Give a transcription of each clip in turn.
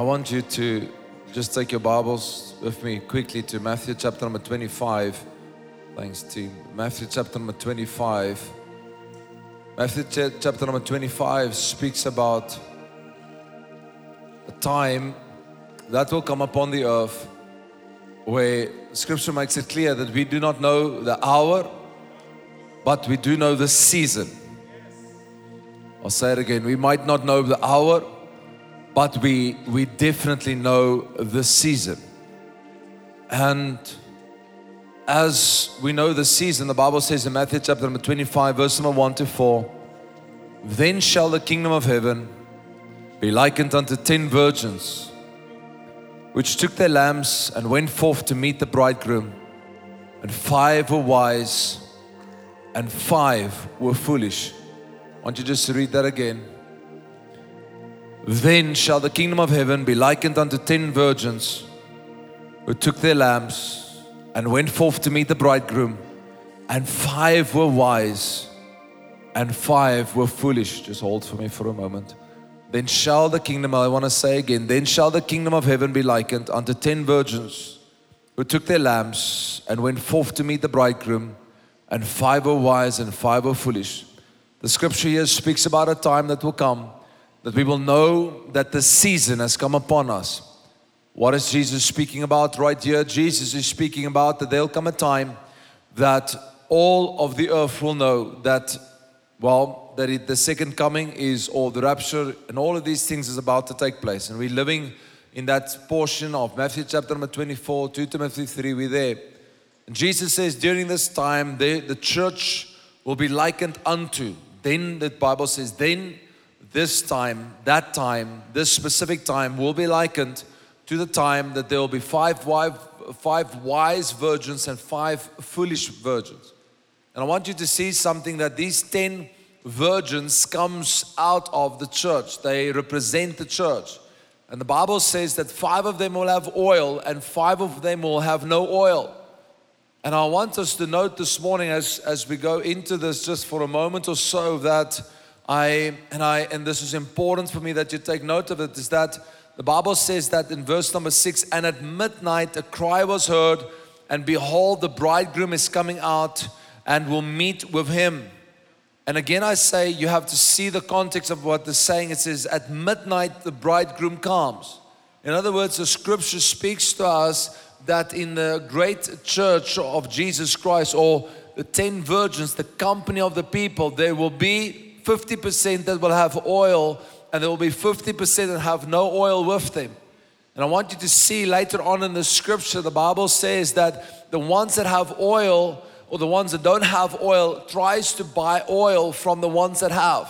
I want you to just take your Bibles with me quickly to Matthew chapter number 25. Thanks, team. Matthew chapter number 25. Matthew cha- chapter number 25 speaks about a time that will come upon the earth where scripture makes it clear that we do not know the hour, but we do know the season. I'll say it again. We might not know the hour, but we, we definitely know the season. And as we know the season, the Bible says in Matthew chapter number 25, verse number 1 to 4, then shall the kingdom of heaven be likened unto ten virgins, which took their lamps and went forth to meet the bridegroom. And five were wise, and five were foolish. I want you just to read that again. Then shall the kingdom of heaven be likened unto ten virgins who took their lamps and went forth to meet the bridegroom, and five were wise and five were foolish. Just hold for me for a moment. Then shall the kingdom, I want to say again, then shall the kingdom of heaven be likened unto ten virgins who took their lamps and went forth to meet the bridegroom, and five were wise and five were foolish. The scripture here speaks about a time that will come that we will know that the season has come upon us. What is Jesus speaking about right here? Jesus is speaking about that there'll come a time that all of the earth will know that, well, that it, the second coming is, or the rapture, and all of these things is about to take place. And we're living in that portion of Matthew chapter number 24, 2 Timothy 3, we're there. And Jesus says, during this time, the, the church will be likened unto. Then the Bible says, then this time, that time, this specific time will be likened to the time that there will be five wise virgins and five foolish virgins. And I want you to see something that these 10 virgins comes out of the church. They represent the church. And the Bible says that five of them will have oil and five of them will have no oil. And I want us to note this morning as, as we go into this just for a moment or so that I and I and this is important for me that you take note of it is that the Bible says that in verse number six, and at midnight a cry was heard, and behold, the bridegroom is coming out and will meet with him. And again, I say you have to see the context of what the saying. It says, At midnight the bridegroom comes. In other words, the scripture speaks to us that in the great church of Jesus Christ, or the 10 virgins, the company of the people, there will be 50% that will have oil, and there will be 50% that have no oil with them. And I want you to see later on in the scripture, the Bible says that the ones that have oil or the ones that don't have oil tries to buy oil from the ones that have.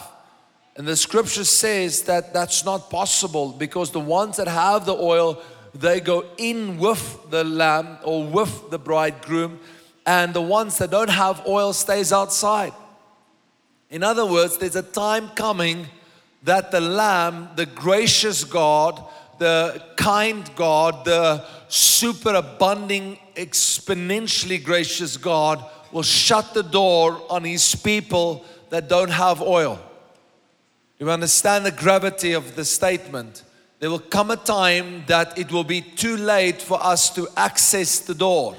And the scripture says that that's not possible because the ones that have the oil, they go in with the lamb or with the bridegroom, and the ones that don't have oil stays outside. In other words, there's a time coming that the Lamb, the gracious God, the kind God, the superabounding, exponentially gracious God will shut the door on His people that don't have oil. You understand the gravity of the statement? There will come a time that it will be too late for us to access the door.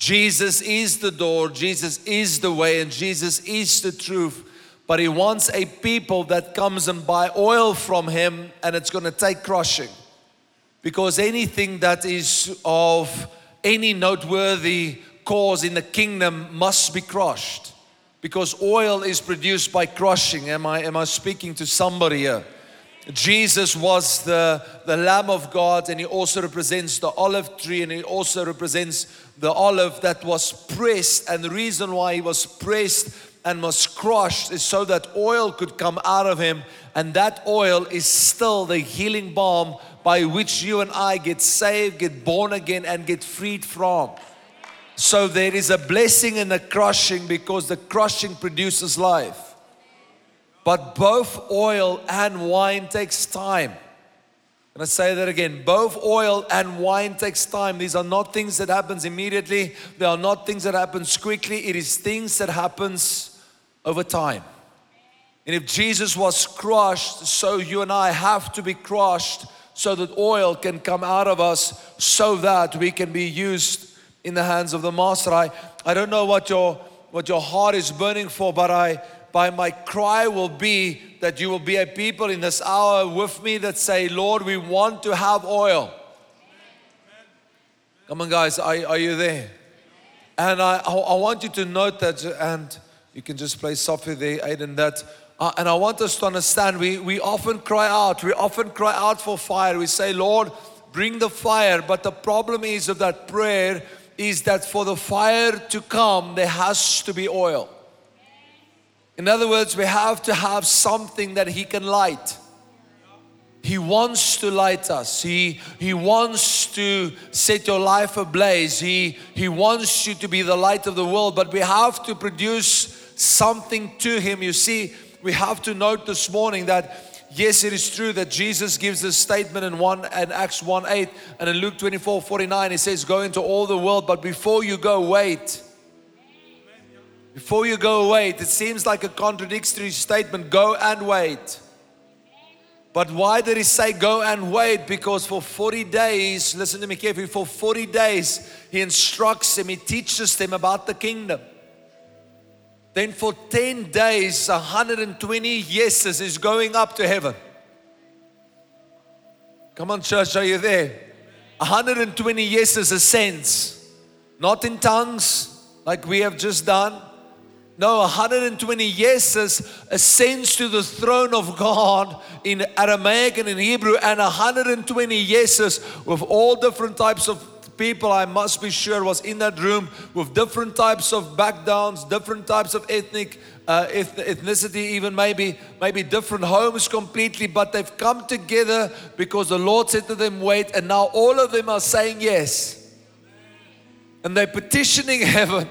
Jesus is the door, Jesus is the way, and Jesus is the truth. But he wants a people that comes and buy oil from him, and it's going to take crushing. Because anything that is of any noteworthy cause in the kingdom must be crushed. Because oil is produced by crushing. Am I, am I speaking to somebody here? Jesus was the, the Lamb of God, and He also represents the olive tree, and He also represents the olive that was pressed. And the reason why He was pressed and was crushed is so that oil could come out of Him, and that oil is still the healing balm by which you and I get saved, get born again, and get freed from. So there is a blessing in the crushing because the crushing produces life. But both oil and wine takes time. And I say that again, both oil and wine takes time. These are not things that happens immediately. They are not things that happens quickly. It is things that happens over time. And if Jesus was crushed, so you and I have to be crushed so that oil can come out of us so that we can be used in the hands of the master. I, I don't know what your what your heart is burning for, but I by my cry will be that you will be a people in this hour with me that say, Lord, we want to have oil. Come on, guys, are, are you there? And I, I want you to note that, and you can just play softly there, Aiden, that. Uh, and I want us to understand we, we often cry out, we often cry out for fire. We say, Lord, bring the fire. But the problem is of that prayer is that for the fire to come, there has to be oil. In other words, we have to have something that He can light. He wants to light us. He, he wants to set your life ablaze. He, he wants you to be the light of the world, but we have to produce something to Him. You see, we have to note this morning that yes, it is true that Jesus gives this statement in 1 and Acts 1 8 and in Luke 24 49, He says, Go into all the world, but before you go, wait. Before you go, wait. It seems like a contradictory statement go and wait. But why did he say go and wait? Because for 40 days, listen to me carefully, for 40 days, he instructs them, he teaches them about the kingdom. Then for 10 days, 120 yeses is going up to heaven. Come on, church, are you there? 120 yeses ascends, not in tongues like we have just done no, 120 yeses ascends to the throne of God in Aramaic and in Hebrew, and 120 yeses with all different types of people, I must be sure, was in that room with different types of backgrounds, different types of ethnic uh, ethnicity, even maybe maybe different homes completely, but they've come together because the Lord said to them, "Wait," and now all of them are saying yes, and they're petitioning heaven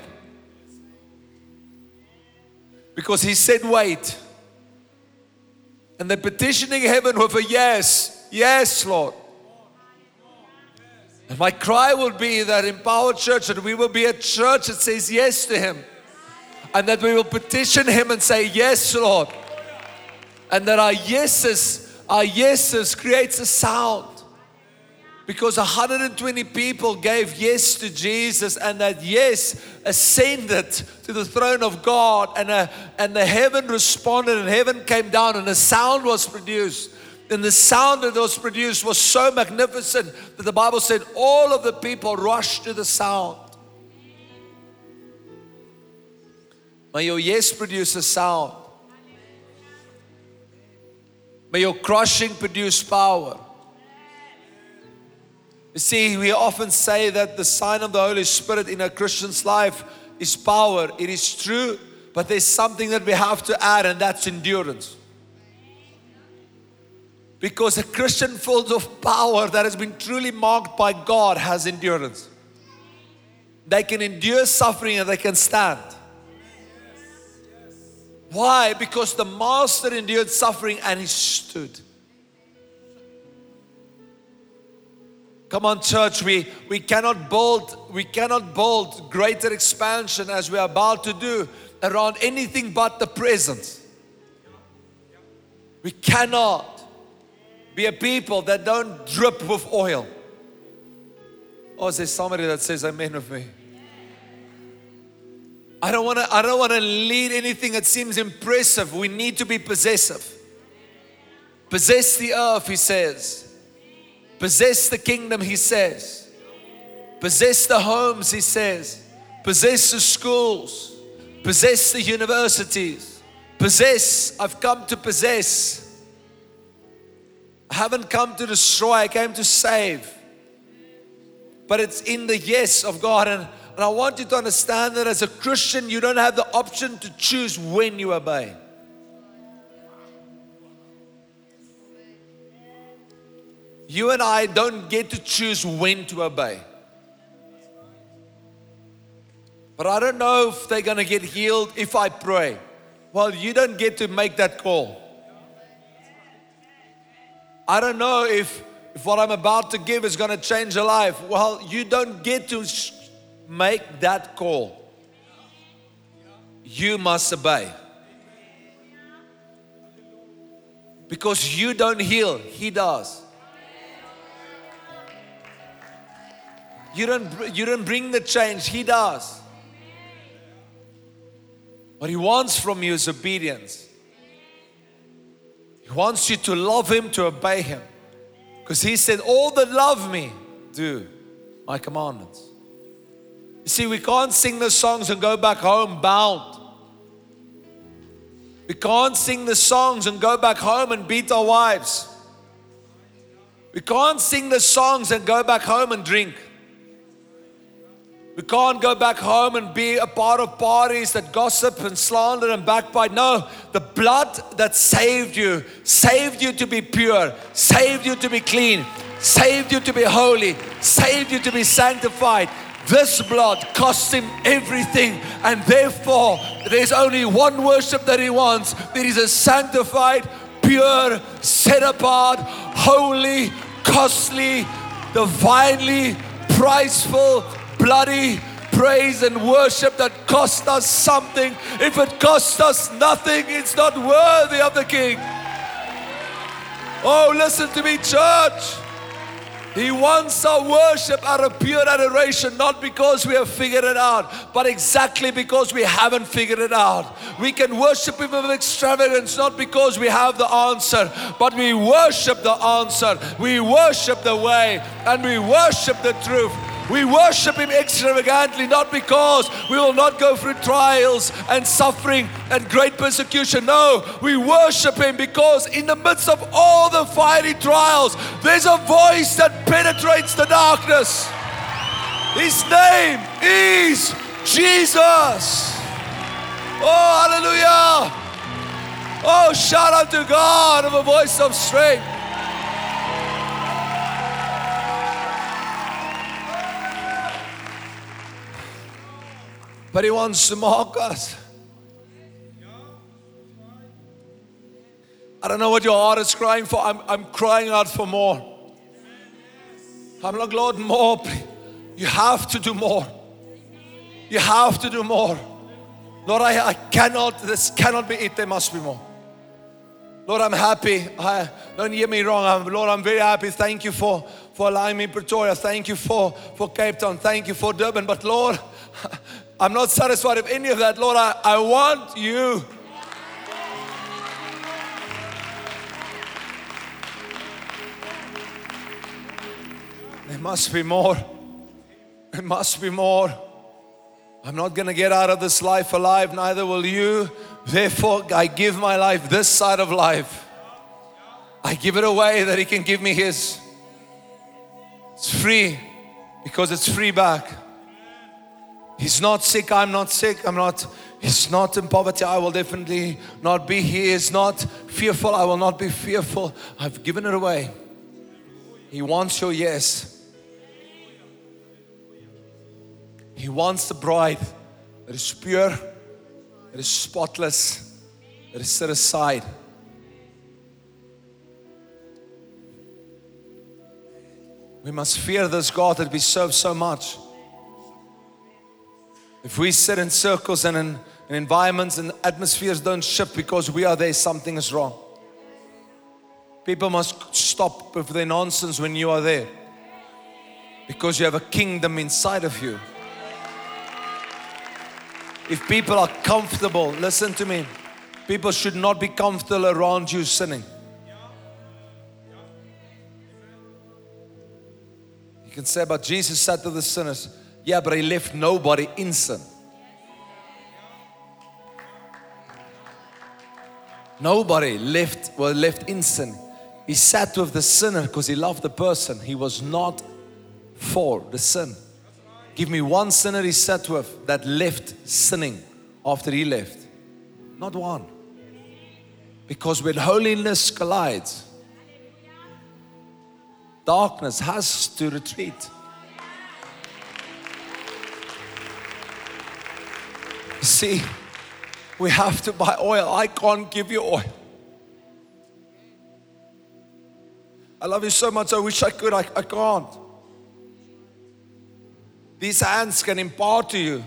because he said, Wait. And they're petitioning heaven with a yes. Yes, Lord. And my cry will be that Empowered Church, that we will be a church that says yes to Him. And that we will petition Him and say, Yes, Lord. And that our yeses, our yeses creates a sound because 120 people gave yes to Jesus, and that yes ascended to the throne of God, and, a, and the heaven responded, and heaven came down, and a sound was produced. And the sound that was produced was so magnificent that the Bible said all of the people rushed to the sound. May your yes produce a sound. May your crushing produce power. You see, we often say that the sign of the Holy Spirit in a Christian's life is power. It is true, but there's something that we have to add, and that's endurance. Because a Christian full of power that has been truly marked by God has endurance. They can endure suffering and they can stand. Why? Because the Master endured suffering and he stood. Come on, church, we, we cannot build, we cannot build greater expansion as we are about to do around anything but the presence. We cannot be a people that don't drip with oil. Oh, is there somebody that says amen with me? I don't want to I don't want to lead anything that seems impressive. We need to be possessive. Possess the earth, he says. Possess the kingdom, he says. Possess the homes, he says. Possess the schools. Possess the universities. Possess. I've come to possess. I haven't come to destroy, I came to save. But it's in the yes of God. And, and I want you to understand that as a Christian, you don't have the option to choose when you obey. You and I don't get to choose when to obey. But I don't know if they're going to get healed if I pray. Well, you don't get to make that call. I don't know if, if what I'm about to give is going to change a life. Well, you don't get to make that call. You must obey. Because you don't heal, He does. You don't, you don't bring the change, He does. What He wants from you is obedience. He wants you to love Him, to obey Him. Because He said, All that love me, do my commandments. You see, we can't sing the songs and go back home bound. We can't sing the songs and go back home and beat our wives. We can't sing the songs and go back home and drink. We can't go back home and be a part of parties that gossip and slander and backbite. No, the blood that saved you, saved you to be pure, saved you to be clean, saved you to be holy, saved you to be sanctified. This blood cost him everything, and therefore there's only one worship that he wants. There is a sanctified, pure, set apart, holy, costly, divinely priceful, bloody praise and worship that cost us something. If it cost us nothing, it's not worthy of the King. Oh, listen to me, church. He wants our worship out of pure adoration, not because we have figured it out, but exactly because we haven't figured it out. We can worship Him with extravagance, not because we have the answer, but we worship the answer. We worship the way, and we worship the truth. We worship Him extravagantly, not because we will not go through trials and suffering and great persecution. No, we worship Him because in the midst of all the fiery trials, there's a voice that penetrates the darkness. His name is Jesus. Oh, hallelujah. Oh, shout out to God of a voice of strength. But He wants to mock us. I don't know what your heart is crying for. I'm, I'm crying out for more. I'm like, Lord, more. You have to do more. You have to do more. Lord, I, I cannot, this cannot be it. There must be more. Lord, I'm happy. I, don't hear me wrong. I'm, Lord, I'm very happy. Thank you for, for allowing me Pretoria. Thank you for, for Cape Town. Thank you for Durban. But Lord, I'm not satisfied with any of that. Lord, I, I want you. There must be more. There must be more. I'm not going to get out of this life alive, neither will you. Therefore, I give my life this side of life. I give it away that He can give me His. It's free because it's free back. He's not sick, I'm not sick, I'm not, he's not in poverty, I will definitely not be. He is not fearful, I will not be fearful. I've given it away. He wants your yes. He wants the bride that is pure, that is spotless, that is set aside. We must fear this God that we serve so much. If we sit in circles and in, in environments and atmospheres don't shift because we are there, something is wrong. People must stop with their nonsense when you are there because you have a kingdom inside of you. If people are comfortable, listen to me, people should not be comfortable around you sinning. You can say, but Jesus said to the sinners, yeah, but he left nobody in sin. Nobody left were left in sin. He sat with the sinner because he loved the person. He was not for the sin. Give me one sinner he sat with that left sinning after he left. Not one. Because when holiness collides, darkness has to retreat. See, we have to buy oil. I can't give you oil. I love you so much. I wish I could. I, I can't. These hands can impart to you.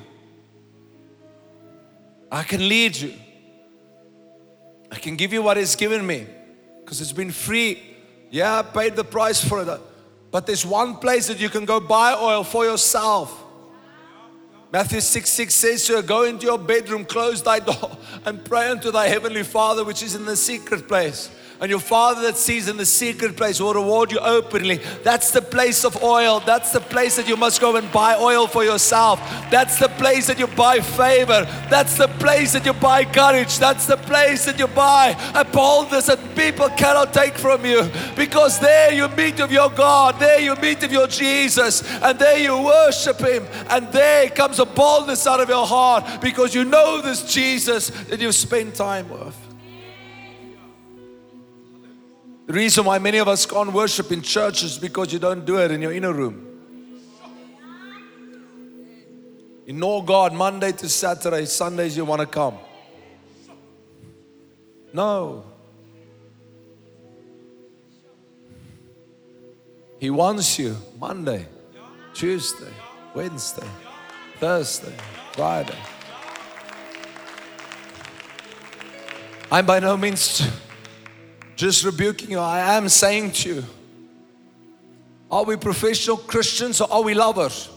I can lead you. I can give you what He's given me because it's been free. Yeah, I paid the price for it. But there's one place that you can go buy oil for yourself. Matthew 6 6 says to her, Go into your bedroom, close thy door, and pray unto thy heavenly Father which is in the secret place. And your Father that sees in the secret place will reward you openly. That's the place of oil. That's the place that you must go and buy oil for yourself. That's the place that you buy favor. That's the place that you buy courage. That's the place that you buy a boldness that people cannot take from you. Because there you meet with your God. There you meet with your Jesus. And there you worship Him. And there comes a boldness out of your heart because you know this Jesus that you've spent time with. The reason why many of us can't worship in church is because you don't do it in your inner room. You know God Monday to Saturday, Sundays you want to come. No. He wants you Monday, Tuesday, Wednesday, Thursday, Friday. I'm by no means just rebuking you. I am saying to you are we professional Christians or are we lovers?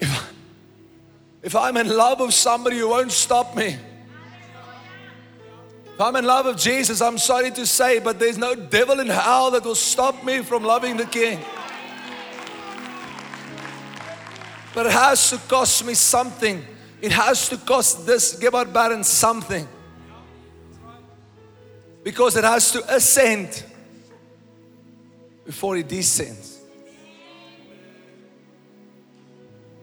If, if I'm in love with somebody, you won't stop me. If I'm in love with Jesus, I'm sorry to say, but there's no devil in hell that will stop me from loving the King. But it has to cost me something. It has to cost this Gebhard Baron something. Because it has to ascend before it descends.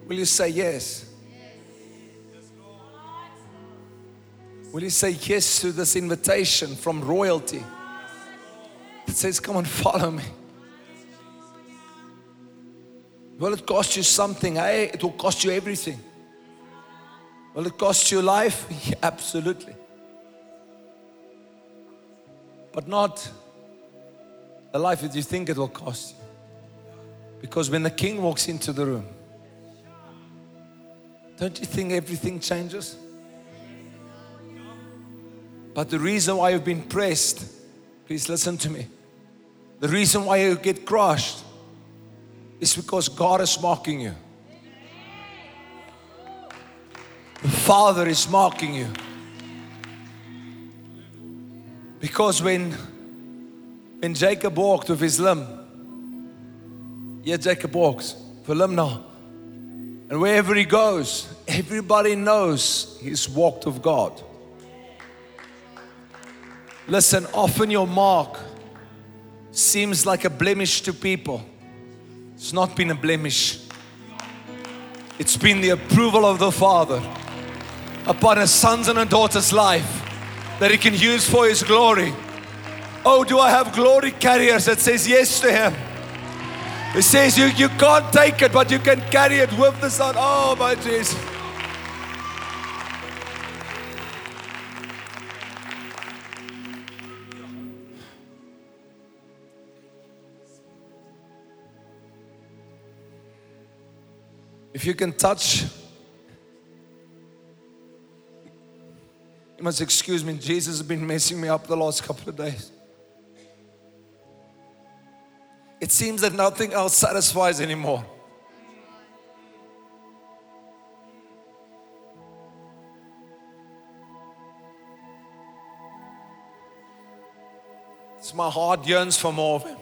Will you say yes? Will you say yes to this invitation from royalty that says, Come and follow me? Will it cost you something? Hey, it will cost you everything. Will it cost you life? Yeah, absolutely. But not the life that you think it will cost you. Because when the king walks into the room, don't you think everything changes? But the reason why you've been pressed, please listen to me. The reason why you get crushed is because God is mocking you. Father is mocking you. Because when, when Jacob walked with his limb, yeah, Jacob walks for limb now. And wherever he goes, everybody knows he's walked with God. Listen, often your mark seems like a blemish to people. It's not been a blemish, it's been the approval of the Father upon a son's and a daughter's life that he can use for his glory. Oh, do I have glory carriers that says yes to him? He says you, you can't take it, but you can carry it with the Son. Oh, my Jesus. If you can touch, you must excuse me. Jesus has been messing me up the last couple of days. It seems that nothing else satisfies anymore. It's my heart yearns for more of Him.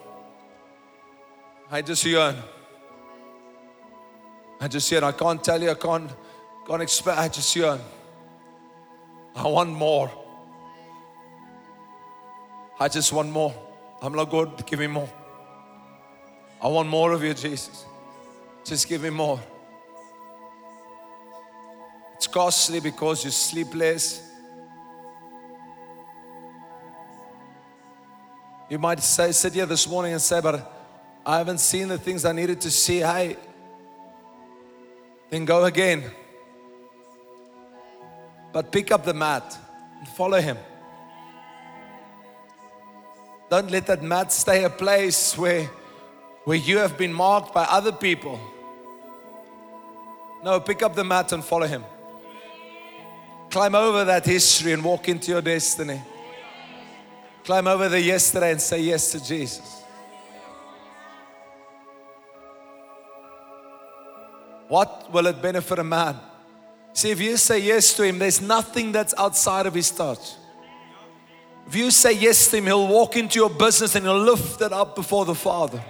I just yearn. I just yearn. I can't tell you, I can't, can't explain. I just yearn. I want more. I just want more. I'm like, God, give me more. I want more of you, Jesus. Just give me more. It's costly because you sleep less. You might say, sit here this morning and say, but I haven't seen the things I needed to see. Hey, then go again. But pick up the mat and follow him. Don't let that mat stay a place where, where you have been marked by other people. No, pick up the mat and follow him. Climb over that history and walk into your destiny. Climb over the yesterday and say yes to Jesus. What will it benefit a man? See, if you say yes to him, there's nothing that's outside of his touch. If you say yes to him, he'll walk into your business and he'll lift it up before the Father.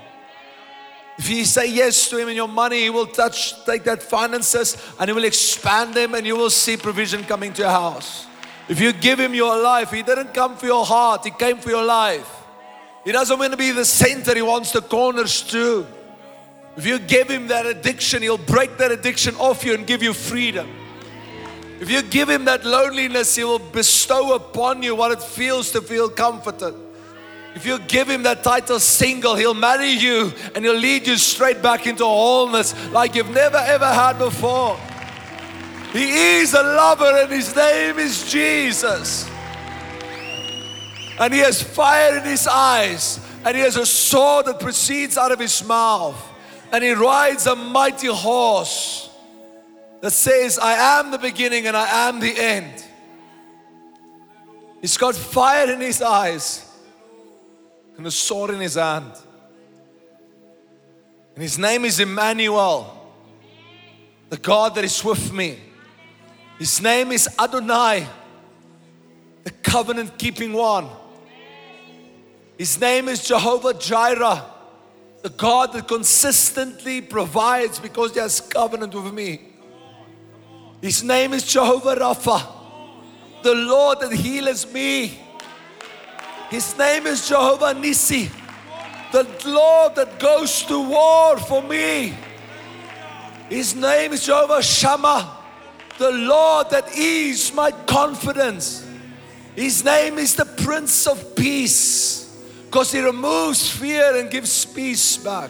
If you say yes to him in your money, he will touch, take that finances and he will expand them and you will see provision coming to your house. If you give him your life, he didn't come for your heart, he came for your life. He doesn't want to be the center, he wants the corners too. If you give him that addiction, he'll break that addiction off you and give you freedom. If you give him that loneliness, he will bestow upon you what it feels to feel comforted. If you give him that title single, he'll marry you and he'll lead you straight back into wholeness like you've never ever had before. He is a lover and his name is Jesus. And he has fire in his eyes and he has a sword that proceeds out of his mouth. And he rides a mighty horse that says, I am the beginning and I am the end. He's got fire in his eyes and a sword in his hand. And his name is Emmanuel, the God that is with me. His name is Adonai, the covenant keeping one. His name is Jehovah Jireh, the God that consistently provides because He has covenant with me. His name is Jehovah Rapha, the Lord that heals me. His name is Jehovah Nissi, the Lord that goes to war for me. His name is Jehovah Shammah, the Lord that is my confidence. His name is the Prince of Peace because he removes fear and gives peace back.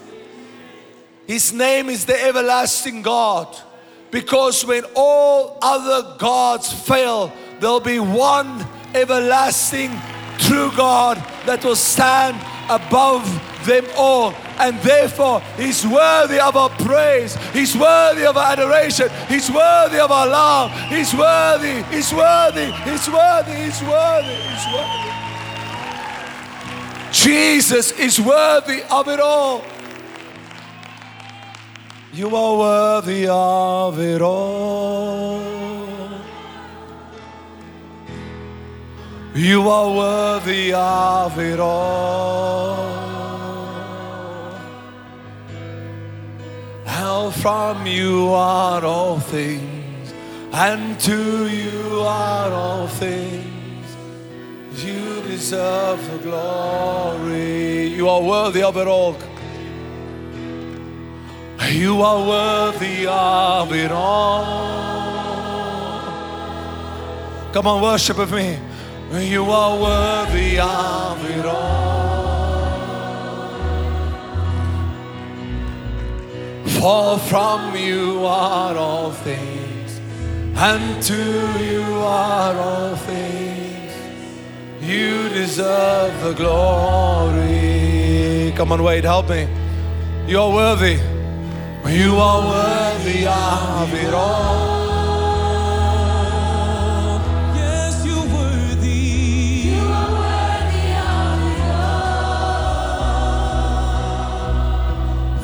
His name is the everlasting God because when all other gods fail, there'll be one everlasting true God that will stand above them all. And therefore, He's worthy of our praise. He's worthy of our adoration. He's worthy of our love. He's worthy. He's worthy. He's worthy. He's worthy. He's worthy. Jesus is worthy of it all. You are worthy of it all. You are worthy of it all. And from you are all things, and to you are all things. You deserve the glory. You are worthy of it all. You are worthy of it all. Come on, worship with me. You are worthy of it all. For from you are all things, and to you are all things. You deserve the glory. Come on, Wade, help me. You are worthy. You are worthy of it all. Yes, you're worthy. You are worthy of it all.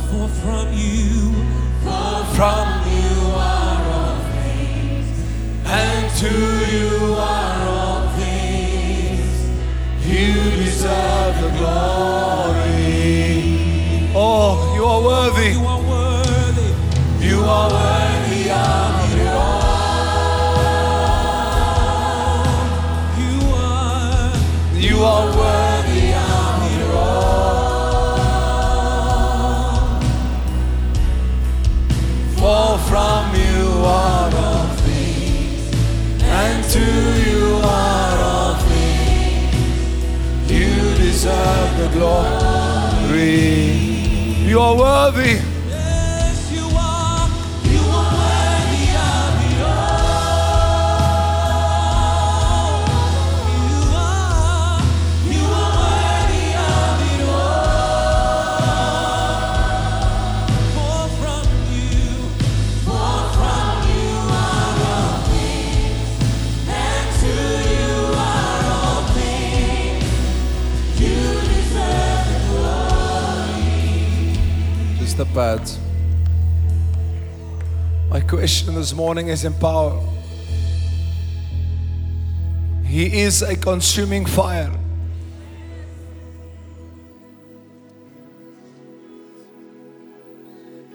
For from you, for From you are all things, and to you are all things. You deserve the glory. Oh, you are worthy. you are worthy. Glory. You are worthy. The. My question this morning is empower. He is a consuming fire.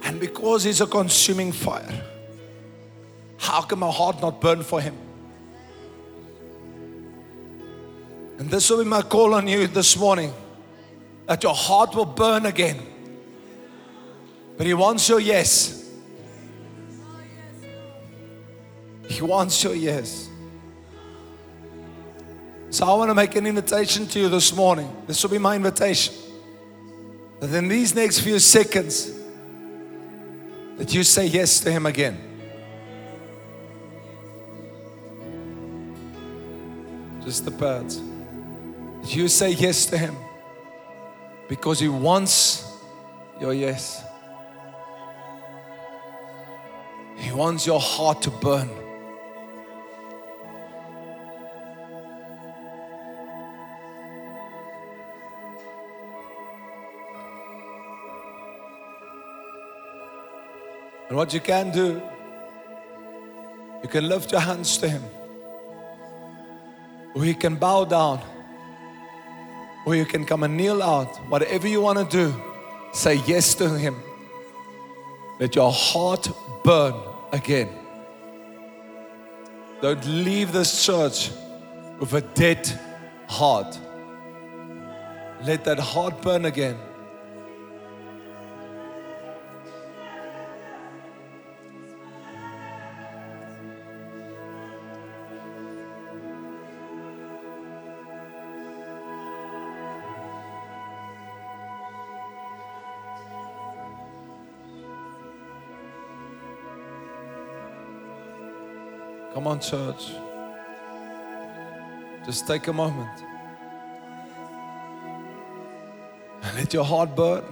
And because He's a consuming fire, how can my heart not burn for Him? And this will be my call on you this morning that your heart will burn again. But He wants your yes. He wants your yes. So I want to make an invitation to you this morning. This will be my invitation. That in these next few seconds, that you say yes to Him again. Just the pads. That you say yes to Him because He wants your yes. He wants your heart to burn. And what you can do, you can lift your hands to Him, or you can bow down, or you can come and kneel out. Whatever you want to do, say yes to Him. Let your heart burn again. Don't leave this church with a dead heart. Let that heart burn again. Come on, church. Just take a moment. And let your heart burn.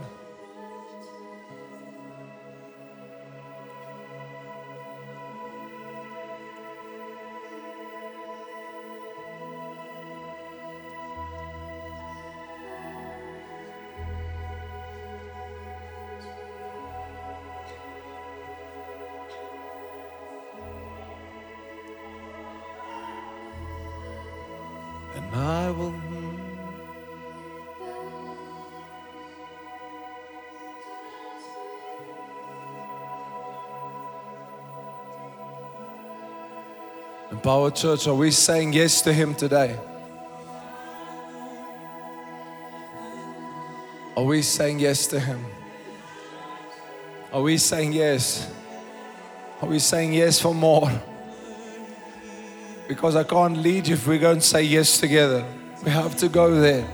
I will. Empower Church, are we saying yes to Him today? Are we saying yes to Him? Are we saying yes? Are we saying yes for more? Because I can't lead you if we don't say yes together. We have to go there.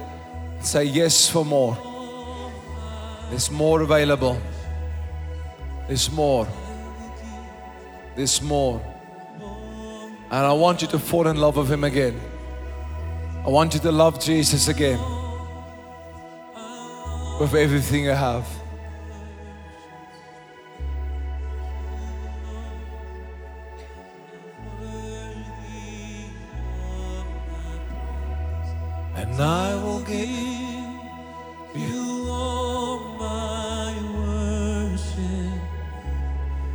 Say yes for more. There's more available. There's more. There's more. And I want you to fall in love with Him again. I want you to love Jesus again. With everything you have. And I will give You are my worship.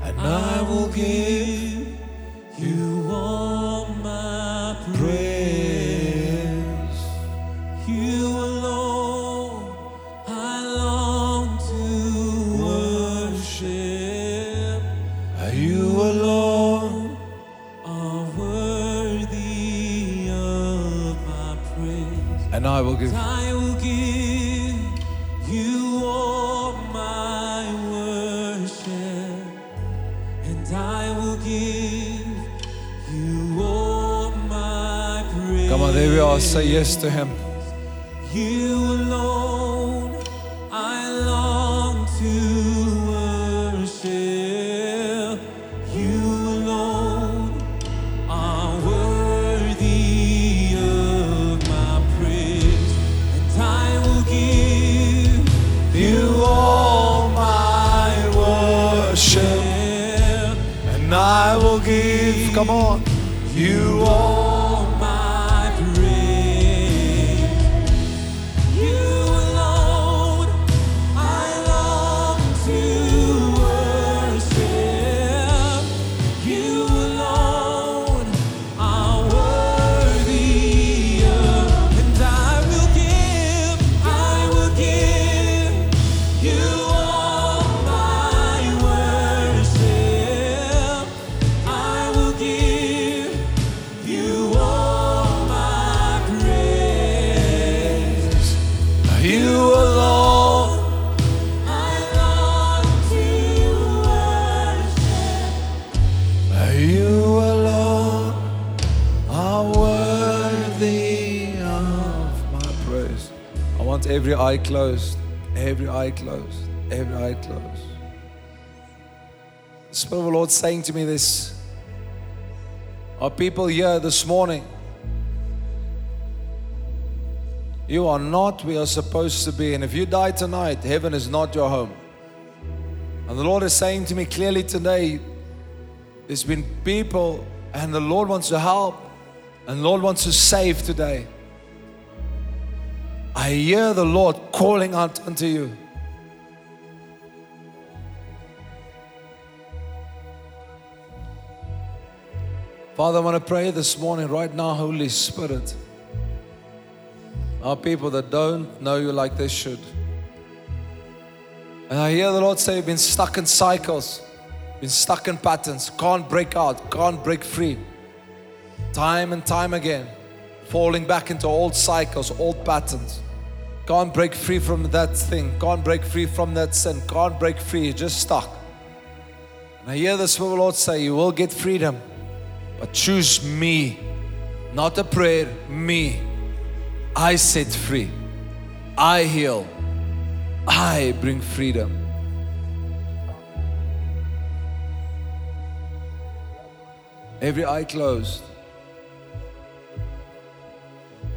and I will give give. I will give you all my worship, and I will give you all my praise. Come on, there we are. Say yes to Him. You alone Come on, praise. I want every eye closed, every eye closed, every eye closed. The Spirit of the Lord saying to me this. Are people here this morning? You are not where you're supposed to be. And if you die tonight, heaven is not your home. And the Lord is saying to me clearly today, there's been people, and the Lord wants to help, and the Lord wants to save today. I hear the Lord calling out unto you. Father, I want to pray this morning, right now, Holy Spirit. Our people that don't know you like they should. And I hear the Lord say, You've been stuck in cycles, been stuck in patterns, can't break out, can't break free. Time and time again, falling back into old cycles, old patterns. Can't break free from that thing, can't break free from that sin, can't break free, you're just stuck. And I hear the Spirit Lord say, You will get freedom, but choose me, not a prayer, me. I set free, I heal, I bring freedom. Every eye closed.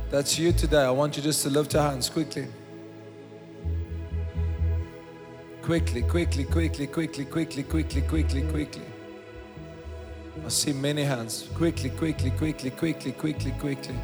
That's you today. I want you just to lift your hands quickly. Quickly, quickly, quickly, quickly, quickly, quickly, quickly, quickly. I see many hands. Quickly, quickly, quickly, quickly, quickly, quickly.